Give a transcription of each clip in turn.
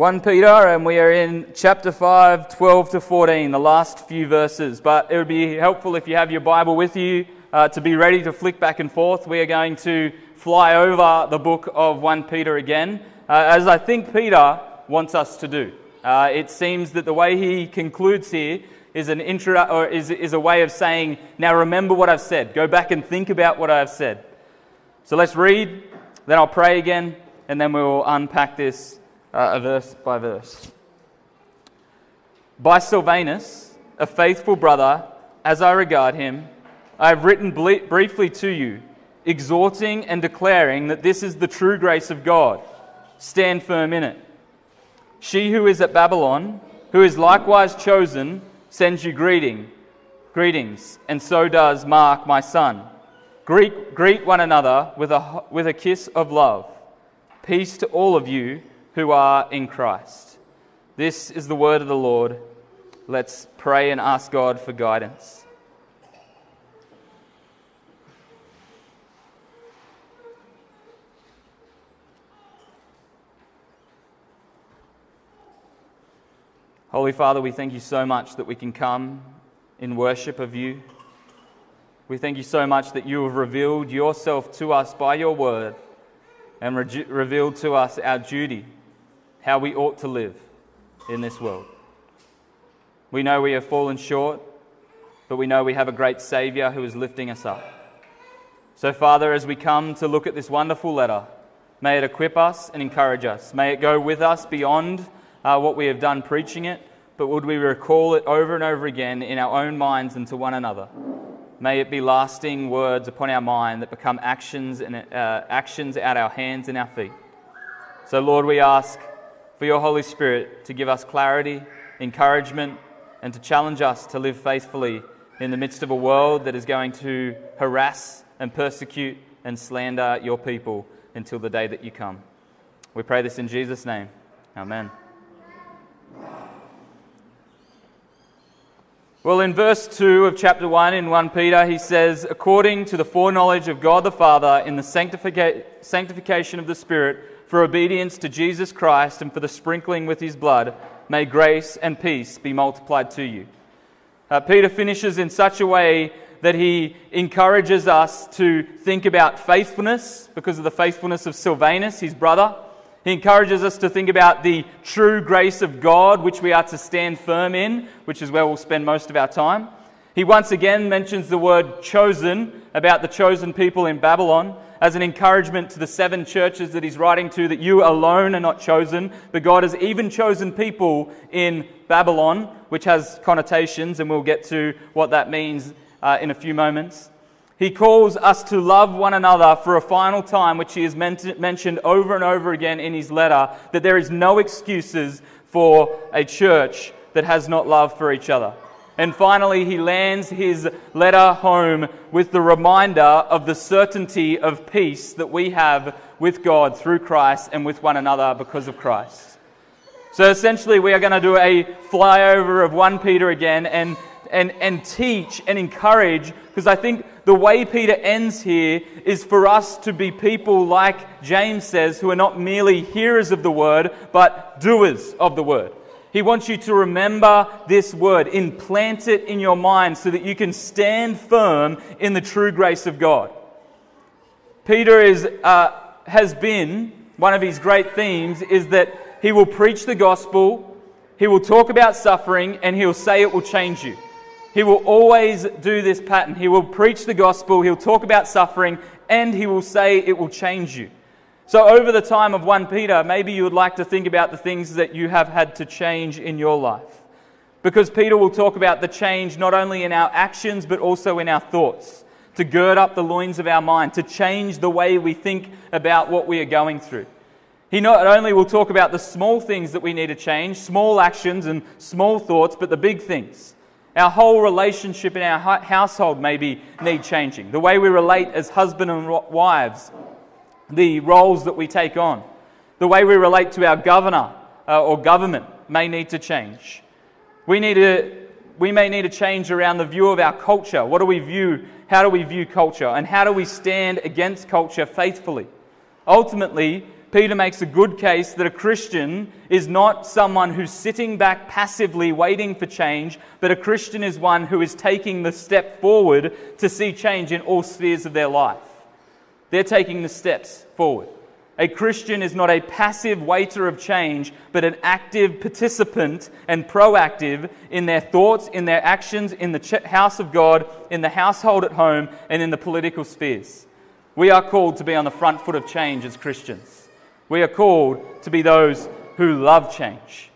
1 Peter, and we are in chapter 5, 12 to 14, the last few verses. But it would be helpful if you have your Bible with you uh, to be ready to flick back and forth. We are going to fly over the book of 1 Peter again, uh, as I think Peter wants us to do. Uh, it seems that the way he concludes here is, an intro, or is, is a way of saying, Now remember what I've said. Go back and think about what I've said. So let's read, then I'll pray again, and then we'll unpack this uh, verse by verse. By Silvanus, a faithful brother, as I regard him, I have written ble- briefly to you, exhorting and declaring that this is the true grace of God. Stand firm in it. She who is at Babylon, who is likewise chosen, sends you greeting, greetings, and so does Mark, my son. Greet, greet one another with a, with a kiss of love. Peace to all of you who are in Christ. This is the word of the Lord. Let's pray and ask God for guidance. Holy Father, we thank you so much that we can come in worship of you. We thank you so much that you have revealed yourself to us by your word and re- revealed to us our duty how we ought to live in this world. We know we have fallen short, but we know we have a great Saviour who is lifting us up. So, Father, as we come to look at this wonderful letter, may it equip us and encourage us. May it go with us beyond uh, what we have done preaching it, but would we recall it over and over again in our own minds and to one another? May it be lasting words upon our mind that become actions and uh, actions out our hands and our feet. So, Lord, we ask for your Holy Spirit to give us clarity, encouragement, and to challenge us to live faithfully in the midst of a world that is going to harass and persecute and slander your people until the day that you come. We pray this in Jesus' name. Amen. Well, in verse 2 of chapter 1 in 1 Peter, he says, According to the foreknowledge of God the Father in the sanctifica- sanctification of the Spirit, for obedience to Jesus Christ and for the sprinkling with his blood, may grace and peace be multiplied to you. Uh, Peter finishes in such a way that he encourages us to think about faithfulness because of the faithfulness of Silvanus, his brother. He encourages us to think about the true grace of God, which we are to stand firm in, which is where we'll spend most of our time. He once again mentions the word chosen about the chosen people in Babylon as an encouragement to the seven churches that he's writing to that you alone are not chosen, but God has even chosen people in Babylon, which has connotations, and we'll get to what that means uh, in a few moments. He calls us to love one another for a final time, which he has mentioned over and over again in his letter, that there is no excuses for a church that has not love for each other. And finally, he lands his letter home with the reminder of the certainty of peace that we have with God through Christ and with one another because of Christ. So essentially, we are going to do a flyover of 1 Peter again and, and, and teach and encourage, because I think the way Peter ends here is for us to be people like James says, who are not merely hearers of the word, but doers of the word. He wants you to remember this word, implant it in your mind so that you can stand firm in the true grace of God. Peter is, uh, has been, one of his great themes is that he will preach the gospel, he will talk about suffering, and he'll say it will change you. He will always do this pattern. He will preach the gospel, he'll talk about suffering, and he will say it will change you. So, over the time of 1 Peter, maybe you would like to think about the things that you have had to change in your life. Because Peter will talk about the change not only in our actions, but also in our thoughts, to gird up the loins of our mind, to change the way we think about what we are going through. He not only will talk about the small things that we need to change, small actions and small thoughts, but the big things. Our whole relationship in our household maybe need changing. The way we relate as husband and wives the roles that we take on. The way we relate to our governor uh, or government may need to change. We, need to, we may need to change around the view of our culture. What do we view? How do we view culture? And how do we stand against culture faithfully? Ultimately, Peter makes a good case that a Christian is not someone who's sitting back passively waiting for change, but a Christian is one who is taking the step forward to see change in all spheres of their life. They're taking the steps forward. A Christian is not a passive waiter of change, but an active participant and proactive in their thoughts, in their actions, in the house of God, in the household at home, and in the political spheres. We are called to be on the front foot of change as Christians. We are called to be those who love change.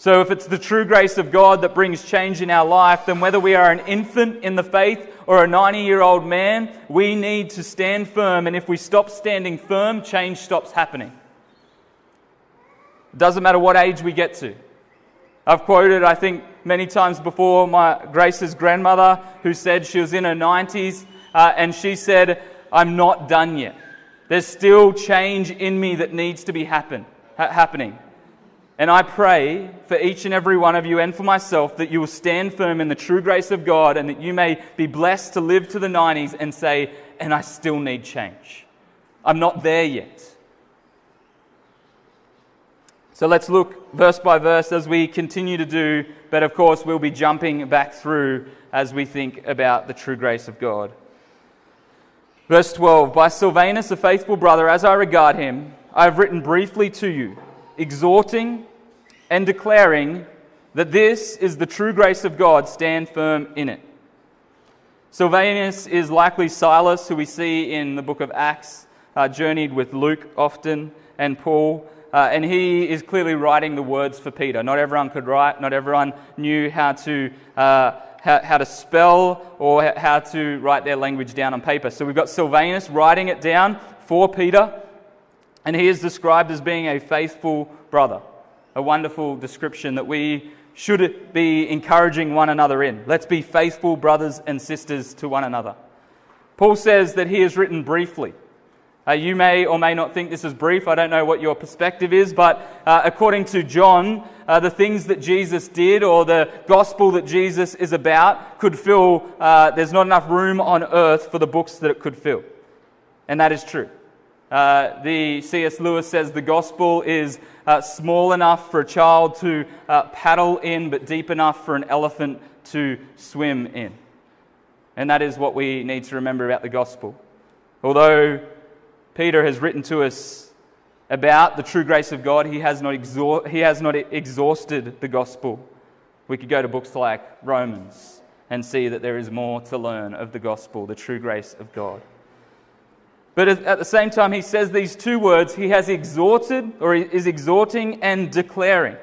So, if it's the true grace of God that brings change in our life, then whether we are an infant in the faith or a 90 year old man, we need to stand firm. And if we stop standing firm, change stops happening. It doesn't matter what age we get to. I've quoted, I think, many times before my Grace's grandmother, who said she was in her 90s, uh, and she said, I'm not done yet. There's still change in me that needs to be happen, ha- happening. And I pray for each and every one of you and for myself that you will stand firm in the true grace of God and that you may be blessed to live to the 90s and say, and I still need change. I'm not there yet. So let's look verse by verse as we continue to do, but of course, we'll be jumping back through as we think about the true grace of God. Verse 12 By Silvanus, a faithful brother, as I regard him, I have written briefly to you, exhorting and declaring that this is the true grace of God. Stand firm in it. Silvanus is likely Silas, who we see in the book of Acts, uh, journeyed with Luke often and Paul. Uh, and he is clearly writing the words for Peter. Not everyone could write, not everyone knew how to. Uh, how, how to spell or how to write their language down on paper. So we've got Silvanus writing it down for Peter, and he is described as being a faithful brother. A wonderful description that we should be encouraging one another in. Let's be faithful brothers and sisters to one another. Paul says that he has written briefly. Uh, you may or may not think this is brief. I don't know what your perspective is, but uh, according to John, uh, the things that Jesus did or the gospel that Jesus is about could fill, uh, there's not enough room on earth for the books that it could fill. And that is true. Uh, the C.S. Lewis says the gospel is uh, small enough for a child to paddle in, but deep enough for an elephant to swim in. And that is what we need to remember about the gospel. Although Peter has written to us about the true grace of God. He has not, he has not exhausted the gospel. We could go to books like Romans and see that there is more to learn of the gospel, the true grace of God. But at the same time, he says these two words he has exhorted, or is exhorting and declaring.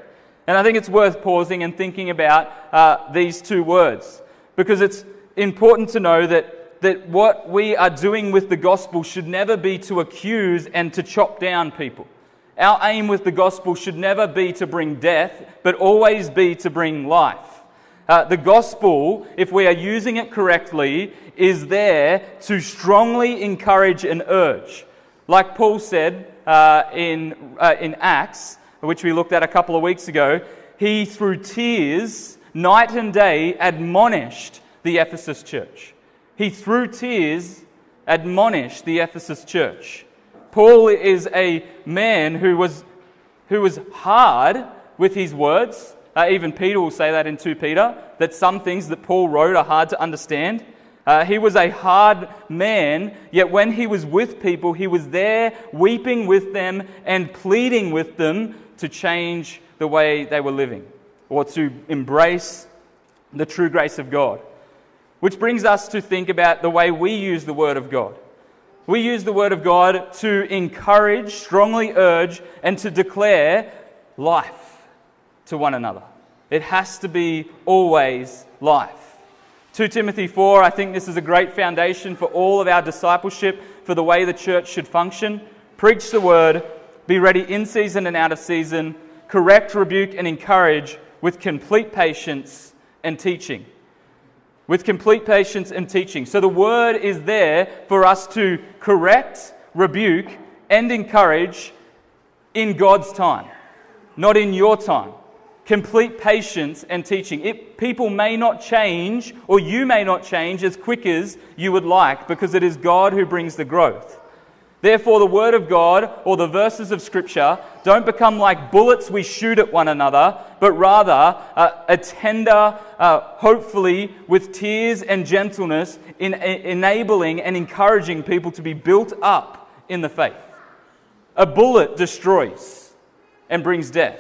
And I think it's worth pausing and thinking about uh, these two words because it's important to know that that what we are doing with the gospel should never be to accuse and to chop down people. Our aim with the gospel should never be to bring death, but always be to bring life. Uh, the gospel, if we are using it correctly, is there to strongly encourage and urge. Like Paul said uh, in, uh, in Acts, which we looked at a couple of weeks ago, he, through tears, night and day, admonished the Ephesus church. He, through tears, admonished the Ephesus church. Paul is a man who was, who was hard with his words. Uh, even Peter will say that in 2 Peter, that some things that Paul wrote are hard to understand. Uh, he was a hard man, yet when he was with people, he was there weeping with them and pleading with them to change the way they were living or to embrace the true grace of God. Which brings us to think about the way we use the Word of God. We use the Word of God to encourage, strongly urge, and to declare life to one another. It has to be always life. 2 Timothy 4, I think this is a great foundation for all of our discipleship, for the way the church should function. Preach the Word, be ready in season and out of season, correct, rebuke, and encourage with complete patience and teaching with complete patience and teaching. So the word is there for us to correct, rebuke, and encourage in God's time, not in your time. Complete patience and teaching. It, people may not change, or you may not change as quick as you would like, because it is God who brings the growth. Therefore, the Word of God or the verses of Scripture don't become like bullets we shoot at one another, but rather uh, a tender, uh, hopefully with tears and gentleness, in, in enabling and encouraging people to be built up in the faith. A bullet destroys and brings death.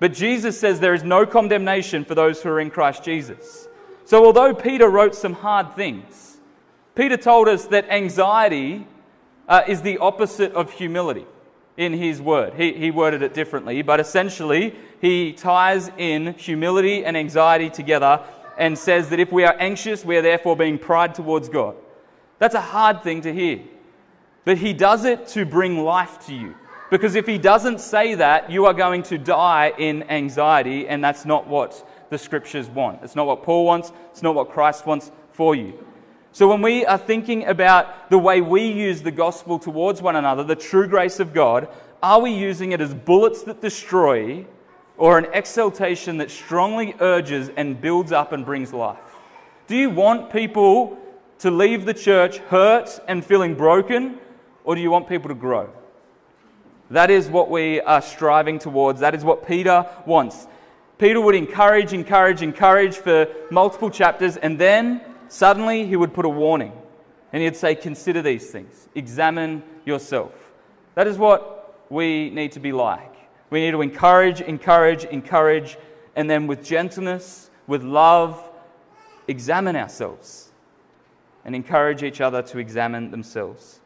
But Jesus says there is no condemnation for those who are in Christ Jesus. So, although Peter wrote some hard things, Peter told us that anxiety uh, is the opposite of humility in his word. He, he worded it differently, but essentially, he ties in humility and anxiety together and says that if we are anxious, we are therefore being pride towards God. That's a hard thing to hear. But he does it to bring life to you. Because if he doesn't say that, you are going to die in anxiety, and that's not what the scriptures want. It's not what Paul wants, it's not what Christ wants for you. So, when we are thinking about the way we use the gospel towards one another, the true grace of God, are we using it as bullets that destroy or an exaltation that strongly urges and builds up and brings life? Do you want people to leave the church hurt and feeling broken, or do you want people to grow? That is what we are striving towards. That is what Peter wants. Peter would encourage, encourage, encourage for multiple chapters, and then suddenly he would put a warning and he'd say, Consider these things, examine yourself. That is what we need to be like. We need to encourage, encourage, encourage, and then with gentleness, with love, examine ourselves and encourage each other to examine themselves.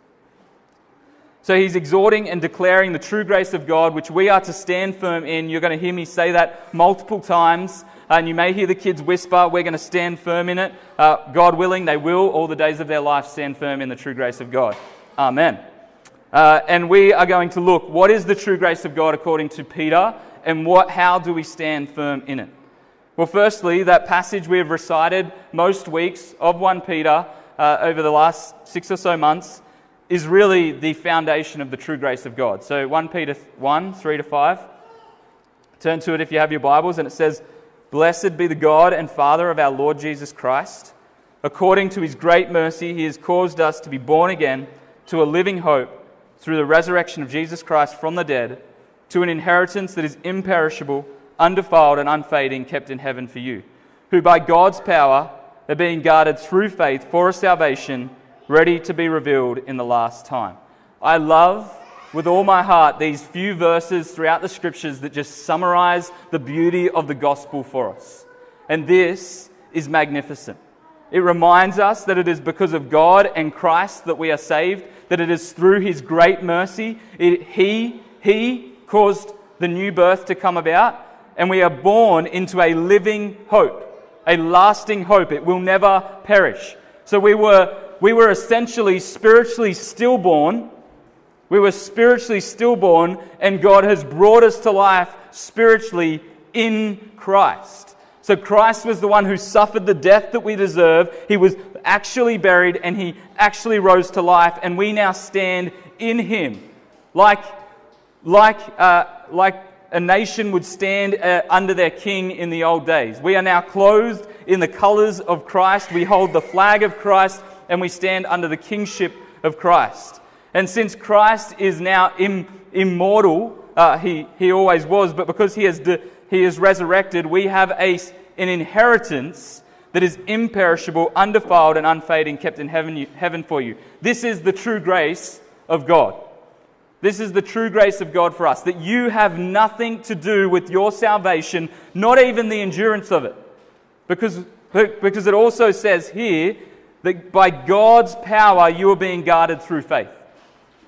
So he's exhorting and declaring the true grace of God, which we are to stand firm in. You're going to hear me say that multiple times and you may hear the kids whisper, We're going to stand firm in it. Uh, God willing, they will, all the days of their life, stand firm in the true grace of God. Amen. Uh, and we are going to look what is the true grace of God according to Peter, and what, how do we stand firm in it? Well, firstly, that passage we have recited most weeks of 1 Peter uh, over the last six or so months is really the foundation of the true grace of God. So 1 Peter 1, 3 to 5. Turn to it if you have your Bibles, and it says, Blessed be the God and Father of our Lord Jesus Christ. According to his great mercy, he has caused us to be born again to a living hope through the resurrection of Jesus Christ from the dead, to an inheritance that is imperishable, undefiled, and unfading, kept in heaven for you, who by God's power are being guarded through faith for a salvation ready to be revealed in the last time. I love with all my heart these few verses throughout the scriptures that just summarize the beauty of the gospel for us. And this is magnificent. It reminds us that it is because of God and Christ that we are saved, that it is through his great mercy. It, he, he caused the new birth to come about, and we are born into a living hope, a lasting hope. It will never perish. So we were, we were essentially spiritually stillborn we were spiritually stillborn, and God has brought us to life spiritually in Christ. So Christ was the one who suffered the death that we deserve. He was actually buried and he actually rose to life, and we now stand in him. Like, like, uh, like a nation would stand uh, under their king in the old days. We are now clothed in the colors of Christ. We hold the flag of Christ and we stand under the kingship of Christ. And since Christ is now Im- immortal, uh, he, he always was, but because he has, de- he is resurrected, we have a, an inheritance that is imperishable, undefiled, and unfading, kept in heaven, heaven for you. This is the true grace of God. This is the true grace of God for us that you have nothing to do with your salvation, not even the endurance of it. Because, because it also says here that by God's power you are being guarded through faith.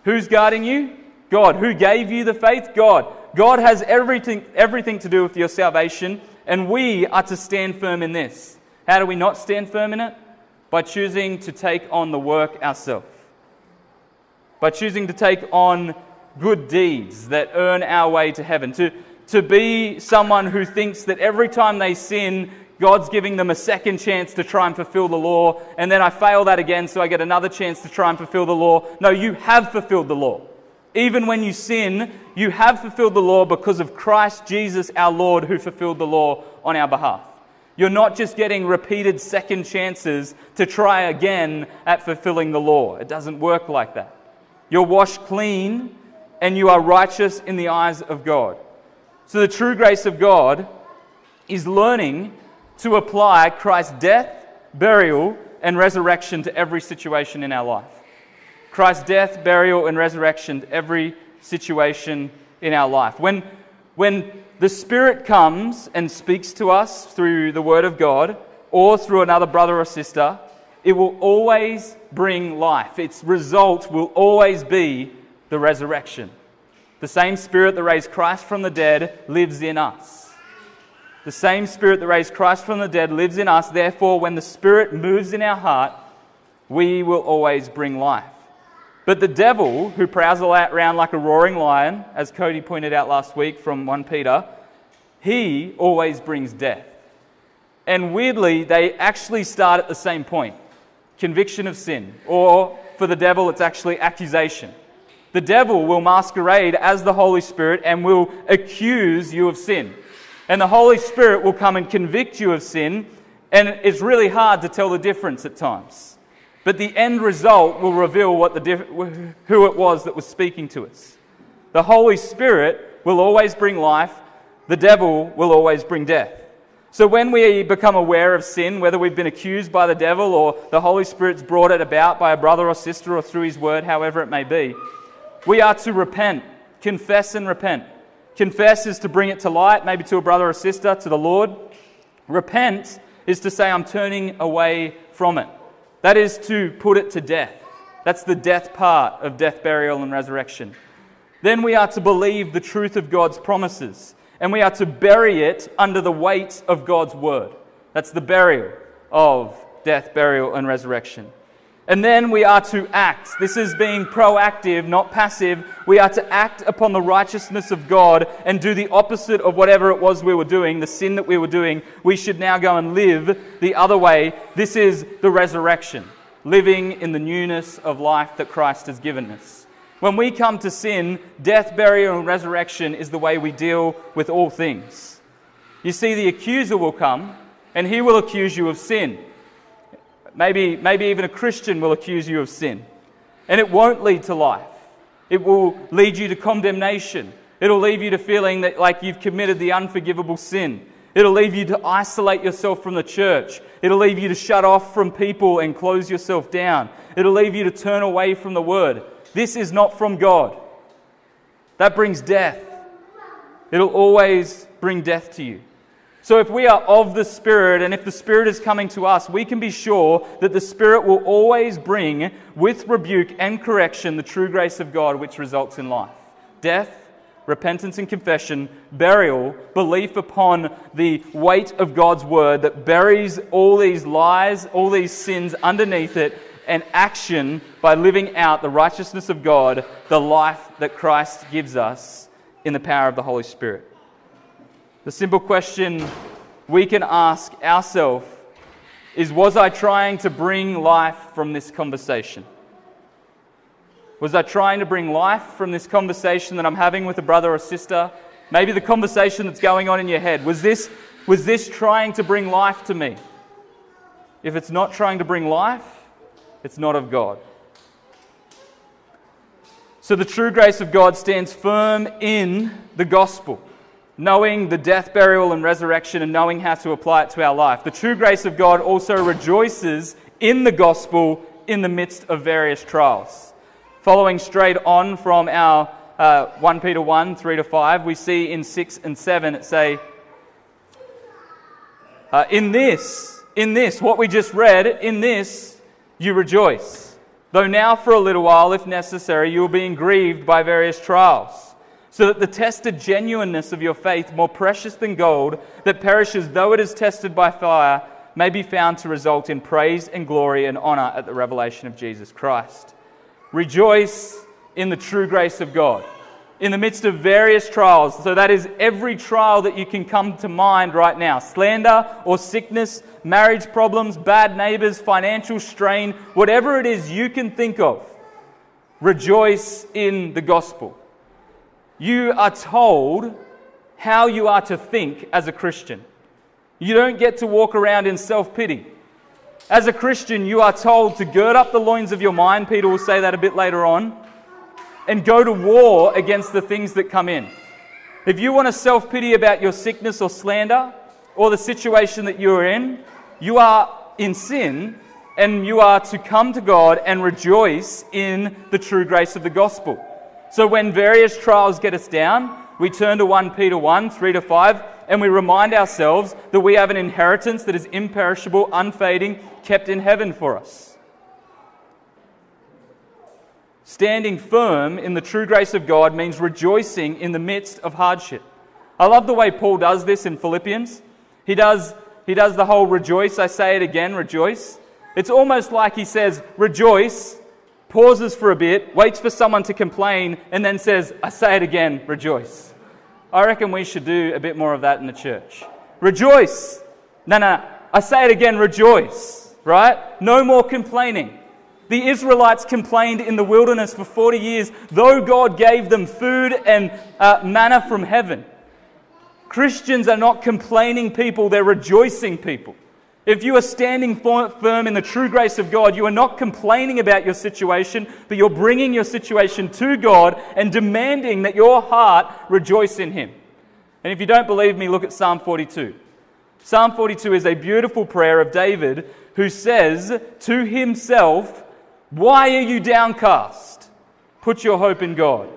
Who's guarding you? God. Who gave you the faith? God. God has everything, everything to do with your salvation, and we are to stand firm in this. How do we not stand firm in it? By choosing to take on the work ourselves. By choosing to take on good deeds that earn our way to heaven. To, to be someone who thinks that every time they sin, God's giving them a second chance to try and fulfill the law, and then I fail that again, so I get another chance to try and fulfill the law. No, you have fulfilled the law. Even when you sin, you have fulfilled the law because of Christ Jesus our Lord who fulfilled the law on our behalf. You're not just getting repeated second chances to try again at fulfilling the law. It doesn't work like that. You're washed clean, and you are righteous in the eyes of God. So, the true grace of God is learning to apply Christ's death, burial, and resurrection to every situation in our life. Christ's death, burial, and resurrection to every situation in our life. When, when the Spirit comes and speaks to us through the Word of God or through another brother or sister, it will always bring life. Its result will always be the resurrection. The same Spirit that raised Christ from the dead lives in us. The same Spirit that raised Christ from the dead lives in us. Therefore, when the Spirit moves in our heart, we will always bring life. But the devil, who prowls around like a roaring lion, as Cody pointed out last week from 1 Peter, he always brings death. And weirdly, they actually start at the same point conviction of sin. Or for the devil, it's actually accusation. The devil will masquerade as the Holy Spirit and will accuse you of sin. And the Holy Spirit will come and convict you of sin, and it's really hard to tell the difference at times. But the end result will reveal what the who it was that was speaking to us. The Holy Spirit will always bring life, the devil will always bring death. So when we become aware of sin, whether we've been accused by the devil or the Holy Spirit's brought it about by a brother or sister or through his word, however it may be, we are to repent, confess and repent. Confess is to bring it to light, maybe to a brother or sister, to the Lord. Repent is to say, I'm turning away from it. That is to put it to death. That's the death part of death, burial, and resurrection. Then we are to believe the truth of God's promises, and we are to bury it under the weight of God's word. That's the burial of death, burial, and resurrection. And then we are to act. This is being proactive, not passive. We are to act upon the righteousness of God and do the opposite of whatever it was we were doing, the sin that we were doing. We should now go and live the other way. This is the resurrection, living in the newness of life that Christ has given us. When we come to sin, death, burial, and resurrection is the way we deal with all things. You see, the accuser will come and he will accuse you of sin. Maybe, maybe even a Christian will accuse you of sin. And it won't lead to life. It will lead you to condemnation. It'll leave you to feeling that like you've committed the unforgivable sin. It'll leave you to isolate yourself from the church. It'll leave you to shut off from people and close yourself down. It'll leave you to turn away from the word. This is not from God. That brings death. It'll always bring death to you. So, if we are of the Spirit and if the Spirit is coming to us, we can be sure that the Spirit will always bring, with rebuke and correction, the true grace of God which results in life. Death, repentance and confession, burial, belief upon the weight of God's word that buries all these lies, all these sins underneath it, and action by living out the righteousness of God, the life that Christ gives us in the power of the Holy Spirit. The simple question we can ask ourselves is Was I trying to bring life from this conversation? Was I trying to bring life from this conversation that I'm having with a brother or sister? Maybe the conversation that's going on in your head. Was this, was this trying to bring life to me? If it's not trying to bring life, it's not of God. So the true grace of God stands firm in the gospel knowing the death, burial, and resurrection, and knowing how to apply it to our life. The true grace of God also rejoices in the gospel in the midst of various trials. Following straight on from our uh, 1 Peter 1 3 to 5, we see in 6 and 7 it say, uh, In this, in this, what we just read, in this you rejoice. Though now for a little while, if necessary, you are being grieved by various trials so that the tested genuineness of your faith, more precious than gold, that perishes though it is tested by fire, may be found to result in praise and glory and honor at the revelation of Jesus Christ. Rejoice in the true grace of God. In the midst of various trials, so that is every trial that you can come to mind right now slander or sickness, marriage problems, bad neighbors, financial strain, whatever it is you can think of, rejoice in the gospel. You are told how you are to think as a Christian. You don't get to walk around in self pity. As a Christian, you are told to gird up the loins of your mind. Peter will say that a bit later on. and go to war against the things that come in. If you want to self pity about your sickness or slander or the situation that you're in, you are in sin and you are to come to God and rejoice in the true grace of the gospel. So when various trials get us down, we turn to 1 Peter 1 3 to 5, and we remind ourselves that we have an inheritance that is imperishable, unfading, kept in heaven for us. Standing firm in the true grace of God means rejoicing in the midst of hardship. I love the way Paul does this in Philippians. He does, he does the whole rejoice, I say it again, rejoice. It's almost like he says, rejoice, pauses for a bit, waits for someone to complain, and then says, I say it again, rejoice. I reckon we should do a bit more of that in the church. Rejoice. No, no. I say it again, rejoice, right? No more complaining. The Israelites complained in the wilderness for 40 years, though God gave them food and uh, manna from heaven. Christians are not complaining people, they're rejoicing people. If you are standing firm in the true grace of God, you are not complaining about your situation, but you're bringing your situation to God and demanding that your heart rejoice in Him. And if you don't believe me, look at Psalm 42. Psalm 42 is a beautiful prayer of David who says to himself, Why are you downcast? Put your hope in God.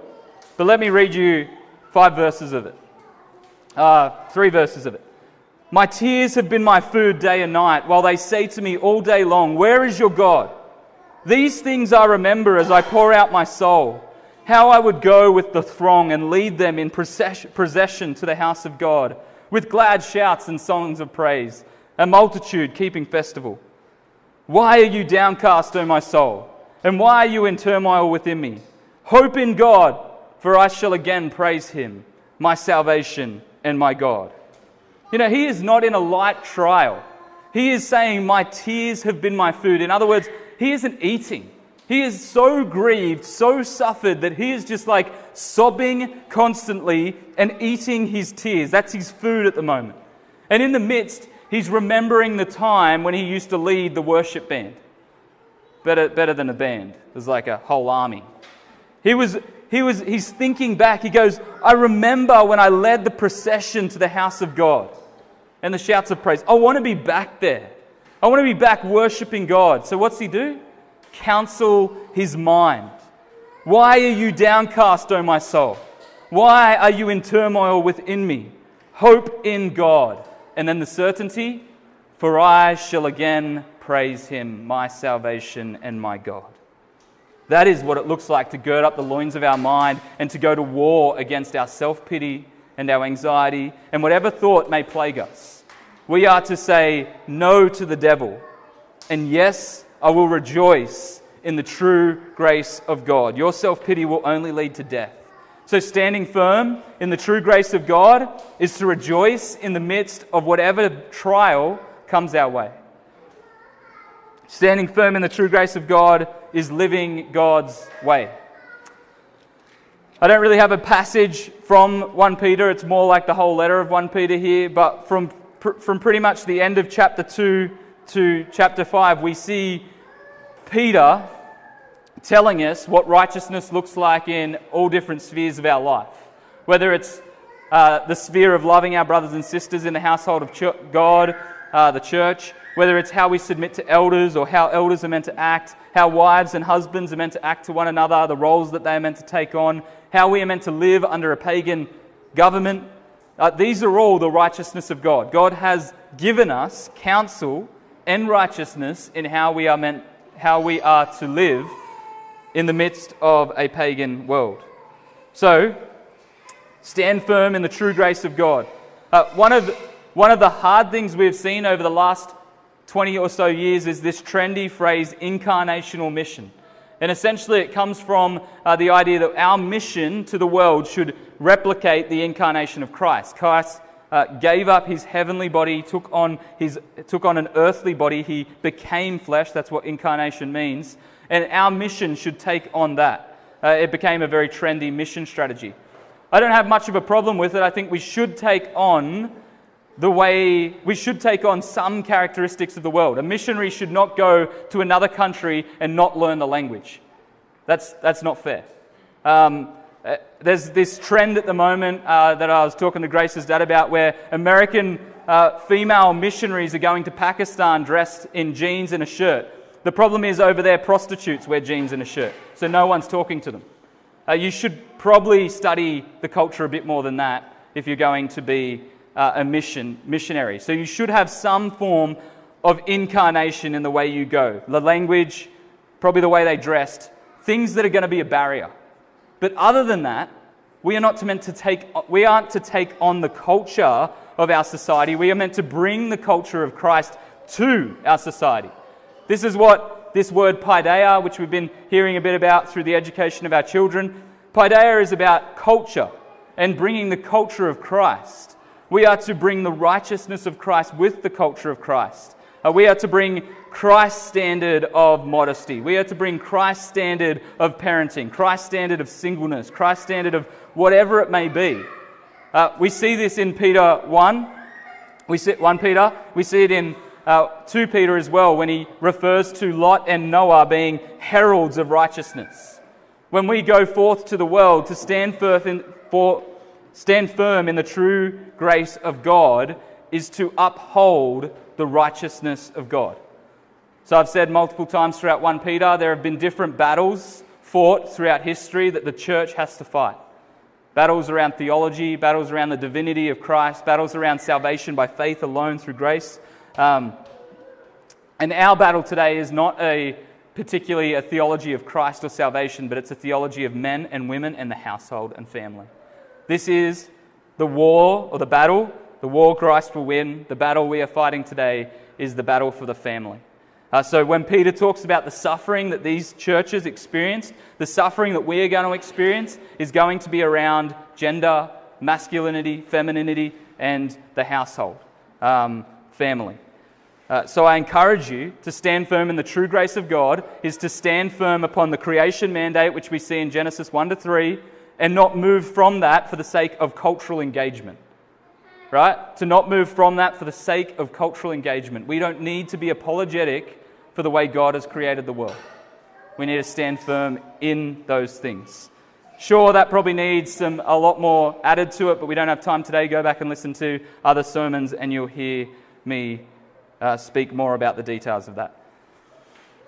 But let me read you five verses of it, uh, three verses of it. My tears have been my food day and night, while they say to me all day long, Where is your God? These things I remember as I pour out my soul. How I would go with the throng and lead them in procession to the house of God, with glad shouts and songs of praise, a multitude keeping festival. Why are you downcast, O my soul? And why are you in turmoil within me? Hope in God, for I shall again praise him, my salvation and my God. You know, he is not in a light trial. He is saying, My tears have been my food. In other words, he isn't eating. He is so grieved, so suffered that he is just like sobbing constantly and eating his tears. That's his food at the moment. And in the midst, he's remembering the time when he used to lead the worship band. Better, better than a band, there's like a whole army. He was, he was, he's thinking back. He goes, I remember when I led the procession to the house of God and the shouts of praise. I want to be back there. I want to be back worshiping God. So, what's he do? Counsel his mind. Why are you downcast, O my soul? Why are you in turmoil within me? Hope in God. And then the certainty, for I shall again praise him, my salvation and my God. That is what it looks like to gird up the loins of our mind and to go to war against our self pity and our anxiety and whatever thought may plague us. We are to say no to the devil. And yes, I will rejoice in the true grace of God. Your self pity will only lead to death. So, standing firm in the true grace of God is to rejoice in the midst of whatever trial comes our way. Standing firm in the true grace of God is living God's way. I don't really have a passage from 1 Peter, it's more like the whole letter of 1 Peter here, but from, from pretty much the end of chapter 2 to chapter 5, we see Peter telling us what righteousness looks like in all different spheres of our life. Whether it's uh, the sphere of loving our brothers and sisters in the household of ch- God, uh, the church, whether it's how we submit to elders or how elders are meant to act, how wives and husbands are meant to act to one another, the roles that they are meant to take on, how we are meant to live under a pagan government. Uh, these are all the righteousness of God. God has given us counsel and righteousness in how we are meant, how we are to live in the midst of a pagan world. So, stand firm in the true grace of God. Uh, one, of, one of the hard things we've seen over the last 20 or so years is this trendy phrase, incarnational mission. And essentially, it comes from uh, the idea that our mission to the world should replicate the incarnation of Christ. Christ uh, gave up his heavenly body, took on, his, took on an earthly body, he became flesh. That's what incarnation means. And our mission should take on that. Uh, it became a very trendy mission strategy. I don't have much of a problem with it. I think we should take on the way we should take on some characteristics of the world. A missionary should not go to another country and not learn the language. That's, that's not fair. Um, uh, there's this trend at the moment uh, that I was talking to Grace's dad about where American uh, female missionaries are going to Pakistan dressed in jeans and a shirt. The problem is over there, prostitutes wear jeans and a shirt, so no one's talking to them. Uh, you should probably study the culture a bit more than that if you're going to be uh, a mission missionary. So you should have some form of incarnation in the way you go. The language, probably the way they dressed, things that are going to be a barrier. But other than that, we are not meant to take we aren't to take on the culture of our society. We are meant to bring the culture of Christ to our society. This is what this word paideia, which we've been hearing a bit about through the education of our children, paideia is about culture and bringing the culture of Christ. We are to bring the righteousness of Christ with the culture of Christ. Uh, we are to bring Christ's standard of modesty. We are to bring Christ's standard of parenting, Christ's standard of singleness, Christ's standard of whatever it may be. Uh, we see this in Peter 1. We see 1 Peter. We see it in uh, 2 Peter as well when he refers to Lot and Noah being heralds of righteousness. When we go forth to the world to stand forth in, for stand firm in the true grace of God is to uphold the righteousness of God. So I've said multiple times throughout 1 Peter, there have been different battles fought throughout history that the church has to fight. Battles around theology, battles around the divinity of Christ, battles around salvation by faith alone through grace. Um, and our battle today is not a particularly a theology of Christ or salvation, but it's a theology of men and women and the household and family. This is the war or the battle. The war Christ will win. The battle we are fighting today is the battle for the family. Uh, so, when Peter talks about the suffering that these churches experienced, the suffering that we are going to experience is going to be around gender, masculinity, femininity, and the household, um, family. Uh, so I encourage you to stand firm in the true grace of God, is to stand firm upon the creation mandate, which we see in Genesis 1 to 3, and not move from that for the sake of cultural engagement. Right? To not move from that for the sake of cultural engagement. We don't need to be apologetic for the way God has created the world. We need to stand firm in those things. Sure, that probably needs some, a lot more added to it, but we don't have time today. Go back and listen to other sermons, and you'll hear me uh, speak more about the details of that.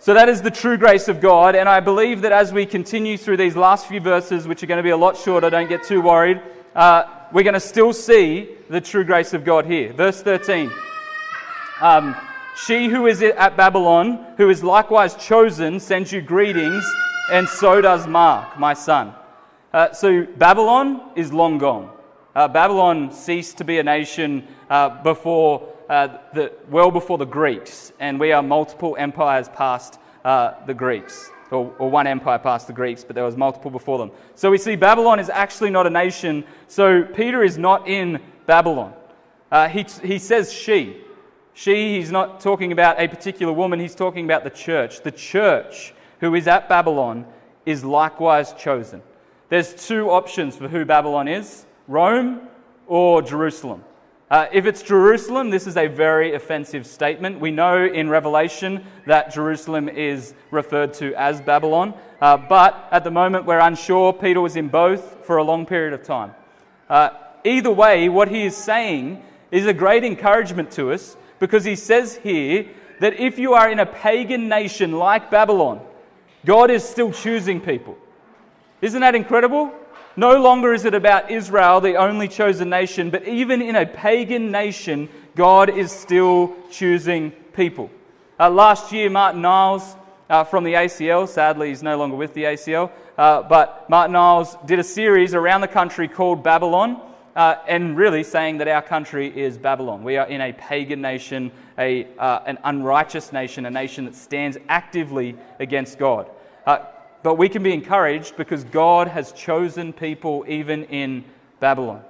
So, that is the true grace of God. And I believe that as we continue through these last few verses, which are going to be a lot shorter, don't get too worried, uh, we're going to still see the true grace of God here. Verse 13. Um, she who is at Babylon, who is likewise chosen, sends you greetings, and so does Mark, my son. Uh, so, Babylon is long gone. Uh, Babylon ceased to be a nation uh, before uh, the, well before the Greeks, and we are multiple empires past uh, the Greeks, or, or, one empire past the Greeks, but there was multiple before them. So we see Babylon is actually not a nation. So Peter is not in Babylon. Uh, he, he says she. She, he's not talking about a particular woman, he's talking about the church. The church who is at Babylon is likewise chosen. There's two options for who Babylon is Rome or Jerusalem. Uh, if it's Jerusalem, this is a very offensive statement. We know in Revelation that Jerusalem is referred to as Babylon, uh, but at the moment we're unsure. Peter was in both for a long period of time. Uh, either way, what he is saying is a great encouragement to us because he says here that if you are in a pagan nation like Babylon, God is still choosing people. Isn't that incredible? No longer is it about Israel, the only chosen nation, but even in a pagan nation, God is still choosing people. Uh, last year, Martin Iles uh, from the ACL, sadly, he's no longer with the ACL, uh, but Martin Iles did a series around the country called Babylon. Uh, and really saying that our country is Babylon. We are in a pagan nation, a, uh, an unrighteous nation, a nation that stands actively against God. But we can be encouraged because God has chosen people even in Babylon.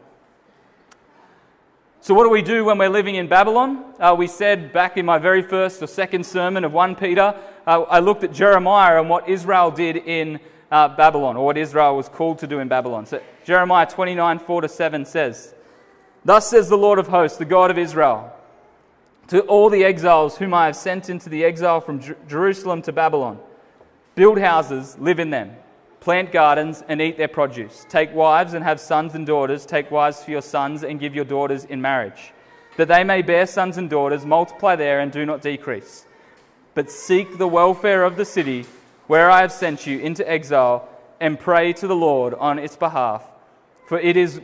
So, what do we do when we're living in Babylon? Uh, we said back in my very first or second sermon of 1 Peter, uh, I looked at Jeremiah and what Israel did in uh, Babylon, or what Israel was called to do in Babylon. So, Jeremiah 29 4 to 7 says, Thus says the Lord of hosts, the God of Israel, to all the exiles whom I have sent into the exile from Jerusalem to Babylon. Build houses, live in them. Plant gardens and eat their produce. Take wives and have sons and daughters. Take wives for your sons and give your daughters in marriage, that they may bear sons and daughters, multiply there and do not decrease. But seek the welfare of the city where I have sent you into exile and pray to the Lord on its behalf, for it is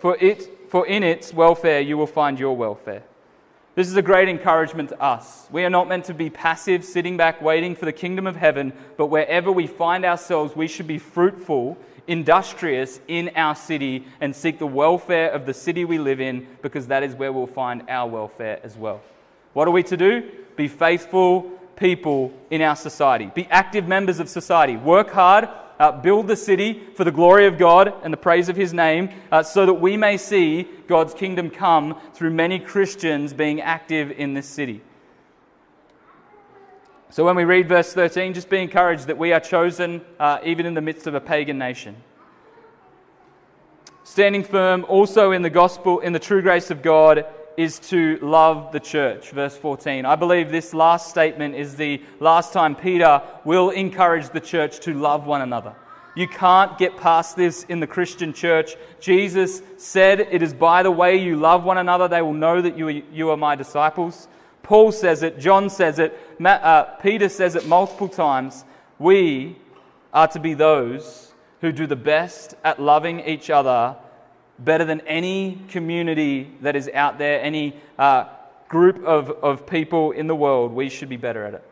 for it for in its welfare you will find your welfare. This is a great encouragement to us. We are not meant to be passive, sitting back, waiting for the kingdom of heaven, but wherever we find ourselves, we should be fruitful, industrious in our city, and seek the welfare of the city we live in, because that is where we'll find our welfare as well. What are we to do? Be faithful people in our society, be active members of society, work hard uh, build the city for the glory of God and the praise of His name, uh, so that we may see God's kingdom come through many Christians being active in this city. So when we read verse 13, just be encouraged that we are chosen uh, even in the midst of a pagan nation. Standing firm also in the gospel, in the true grace of God, is to love the church. Verse 14. I believe this last statement is the last time Peter will encourage the church to love one another. You can't get past this in the Christian church. Jesus said, It is by the way you love one another they will know that you are, you are my disciples. Paul says it, John says it, uh, Peter says it multiple times. We are to be those who do the best at loving each other better than any community that is out there, any uh, group of, of people in the world. We should be better at it.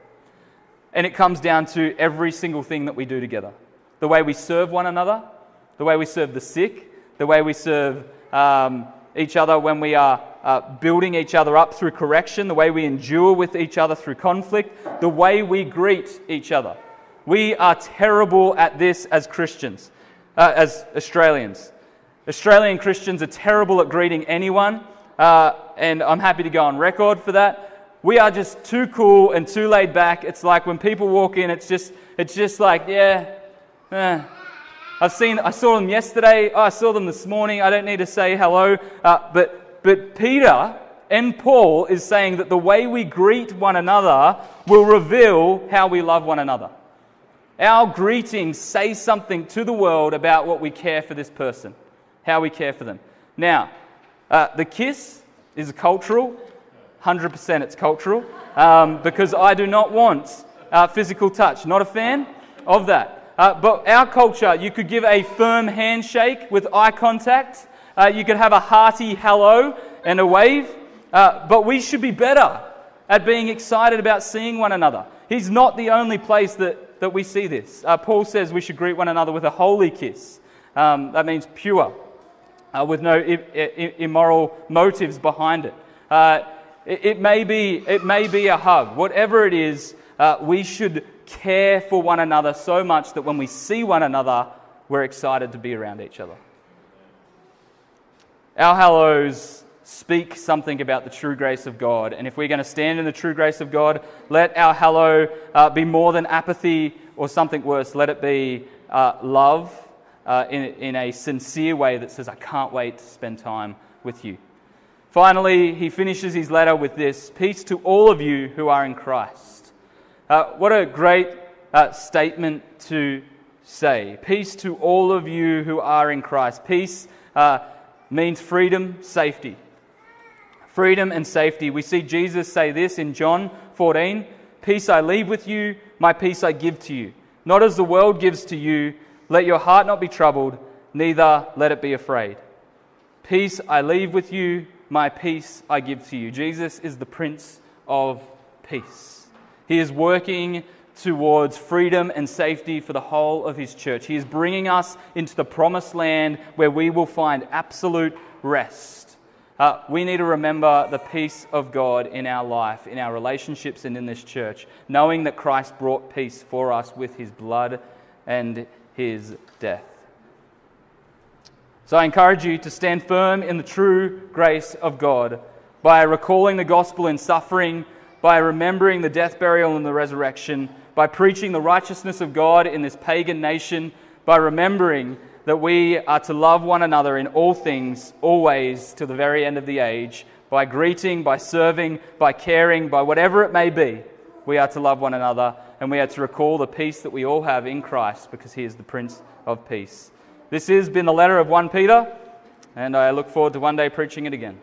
And it comes down to every single thing that we do together the way we serve one another, the way we serve the sick, the way we serve um, each other when we are uh, building each other up through correction, the way we endure with each other through conflict, the way we greet each other. We are terrible at this as Christians, uh, as Australians. Australian Christians are terrible at greeting anyone, uh, and I'm happy to go on record for that. We are just too cool and too laid back. It's like when people walk in, it's just, it's just like, yeah, eh. I've seen, I saw them yesterday. Oh, I saw them this morning. I don't need to say hello. Uh, but, but Peter and Paul is saying that the way we greet one another will reveal how we love one another. Our greetings say something to the world about what we care for this person how we care for them. Now, uh, the kiss is cultural, 100% it's cultural, um, because I do not want uh, physical touch. Not a fan of that. Uh, but our culture, you could give a firm handshake with eye contact, uh, you could have a hearty hello and a wave, uh, but we should be better at being excited about seeing one another. He's not the only place that, that we see this. Uh, Paul says we should greet one another with a holy kiss. Um, that means pure uh, with no I- I- immoral motives behind it. Uh, it. it. may be, it may be a hug. Whatever it is, uh, we should care for one another so much that when we see one another, we're excited to be around each other. Our hellos speak something about the true grace of God. And if we're going to stand in the true grace of God, let our hello uh, be more than apathy or something worse. Let it be uh, love uh, in, in a sincere way that says, I can't wait to spend time with you. Finally, he finishes his letter with this Peace to all of you who are in Christ. Uh, what a great uh, statement to say. Peace to all of you who are in Christ. Peace uh, means freedom, safety. Freedom and safety. We see Jesus say this in John 14 Peace I leave with you, my peace I give to you. Not as the world gives to you, let your heart not be troubled, neither let it be afraid. Peace I leave with you, my peace I give to you. Jesus is the Prince of Peace. He is working towards freedom and safety for the whole of His church. He is bringing us into the promised land where we will find absolute rest. Uh, we need to remember the peace of God in our life, in our relationships, and in this church, knowing that Christ brought peace for us with His blood and his death. So I encourage you to stand firm in the true grace of God by recalling the gospel in suffering, by remembering the death, burial, and the resurrection, by preaching the righteousness of God in this pagan nation, by remembering that we are to love one another in all things, always, to the very end of the age, by greeting, by serving, by caring, by whatever it may be. We are to love one another, and we are to recall the peace that we all have in Christ because he is the Prince of Peace. This has been the letter of 1 Peter, and I look forward to one day preaching it again.